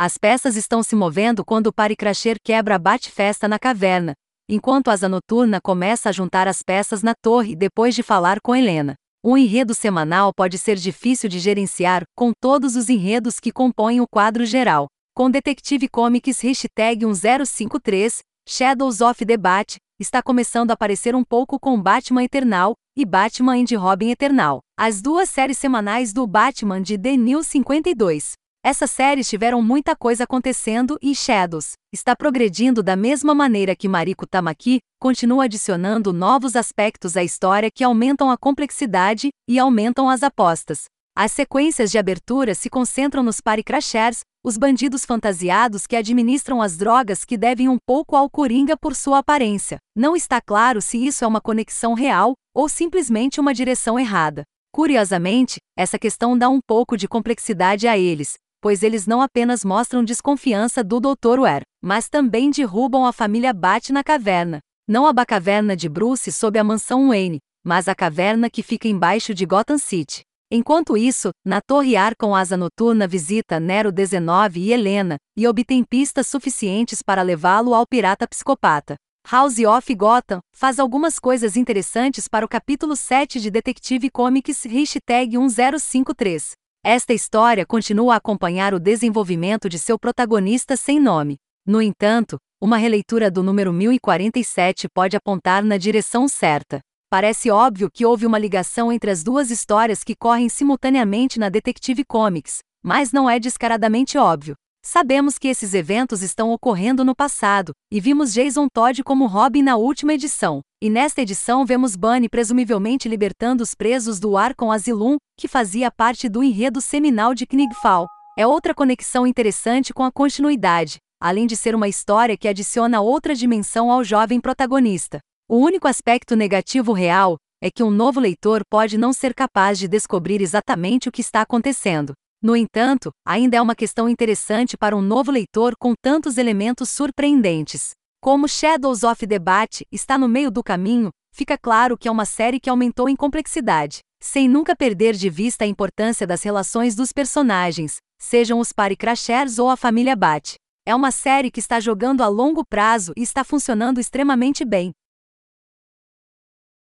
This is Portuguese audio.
As peças estão se movendo quando o Paricrasher quebra a bate-festa na caverna, enquanto Asa Noturna começa a juntar as peças na torre depois de falar com Helena. Um enredo semanal pode ser difícil de gerenciar, com todos os enredos que compõem o quadro geral. Com Detective Comics hashtag 1053, Shadows of Debate, está começando a aparecer um pouco com Batman Eternal e Batman and Robin Eternal, as duas séries semanais do Batman de The New 52. Essas séries tiveram muita coisa acontecendo e Shadows está progredindo da mesma maneira que Mariko Tamaki continua adicionando novos aspectos à história que aumentam a complexidade e aumentam as apostas. As sequências de abertura se concentram nos Paricrashers, os bandidos fantasiados que administram as drogas que devem um pouco ao Coringa por sua aparência. Não está claro se isso é uma conexão real ou simplesmente uma direção errada. Curiosamente, essa questão dá um pouco de complexidade a eles, pois eles não apenas mostram desconfiança do Dr. Ware, mas também derrubam a família Bat na caverna. Não a caverna de Bruce sob a mansão Wayne, mas a caverna que fica embaixo de Gotham City. Enquanto isso, na Torre Arkham Asa Noturna visita Nero 19 e Helena, e obtém pistas suficientes para levá-lo ao pirata psicopata. House of Gotham faz algumas coisas interessantes para o capítulo 7 de Detective Comics hashtag 1053. Esta história continua a acompanhar o desenvolvimento de seu protagonista sem nome. No entanto, uma releitura do número 1047 pode apontar na direção certa. Parece óbvio que houve uma ligação entre as duas histórias que correm simultaneamente na Detective Comics, mas não é descaradamente óbvio. Sabemos que esses eventos estão ocorrendo no passado, e vimos Jason Todd como Robin na última edição. E nesta edição vemos Bunny presumivelmente libertando os presos do Arkham Asylum, que fazia parte do enredo seminal de Knigfall. É outra conexão interessante com a continuidade, além de ser uma história que adiciona outra dimensão ao jovem protagonista. O único aspecto negativo real é que um novo leitor pode não ser capaz de descobrir exatamente o que está acontecendo. No entanto, ainda é uma questão interessante para um novo leitor com tantos elementos surpreendentes. Como Shadows of Debate está no meio do caminho, fica claro que é uma série que aumentou em complexidade, sem nunca perder de vista a importância das relações dos personagens, sejam os Paricrashers ou a família Bat. É uma série que está jogando a longo prazo e está funcionando extremamente bem.